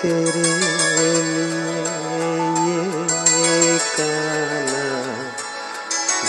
तेरे लिए ये काना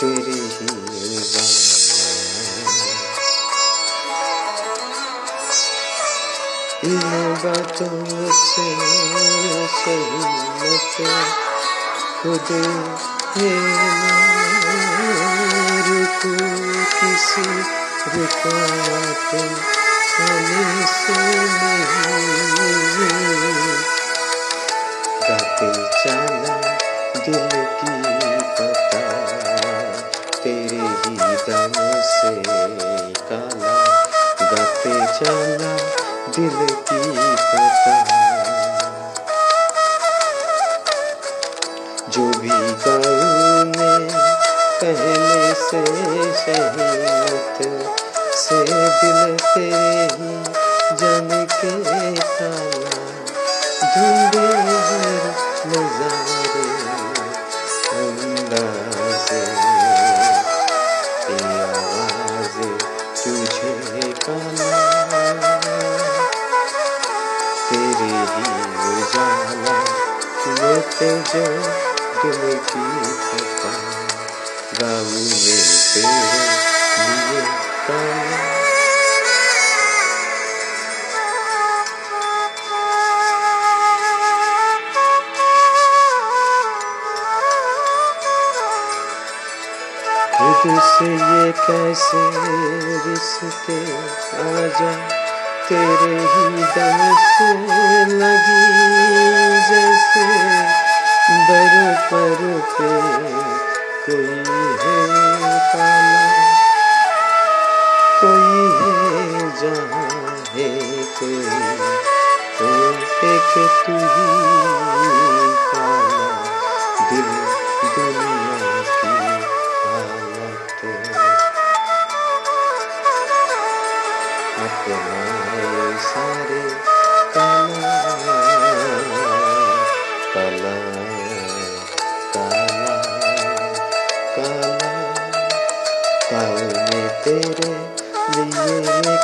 तेरे ही इन बातों से खुद किसी रुकावट आने से नहीं। गाते चला दिल काला गाते चला दिल की पता। जो भी गाऊं से शहीमत से दिल तेरे ही उजाला लेते जो दिल की गाऊं में तेरे लिए खुद से ये कैसे रिश्ते आ जा तेरे ही दम से लगी जैसे दर पर पे कोई है काला कोई है जहाँ है कोई। तो एक तू ही काल में तेरे लिए ये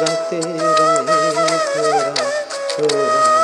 गाते रहे थोड़ा थोड़ा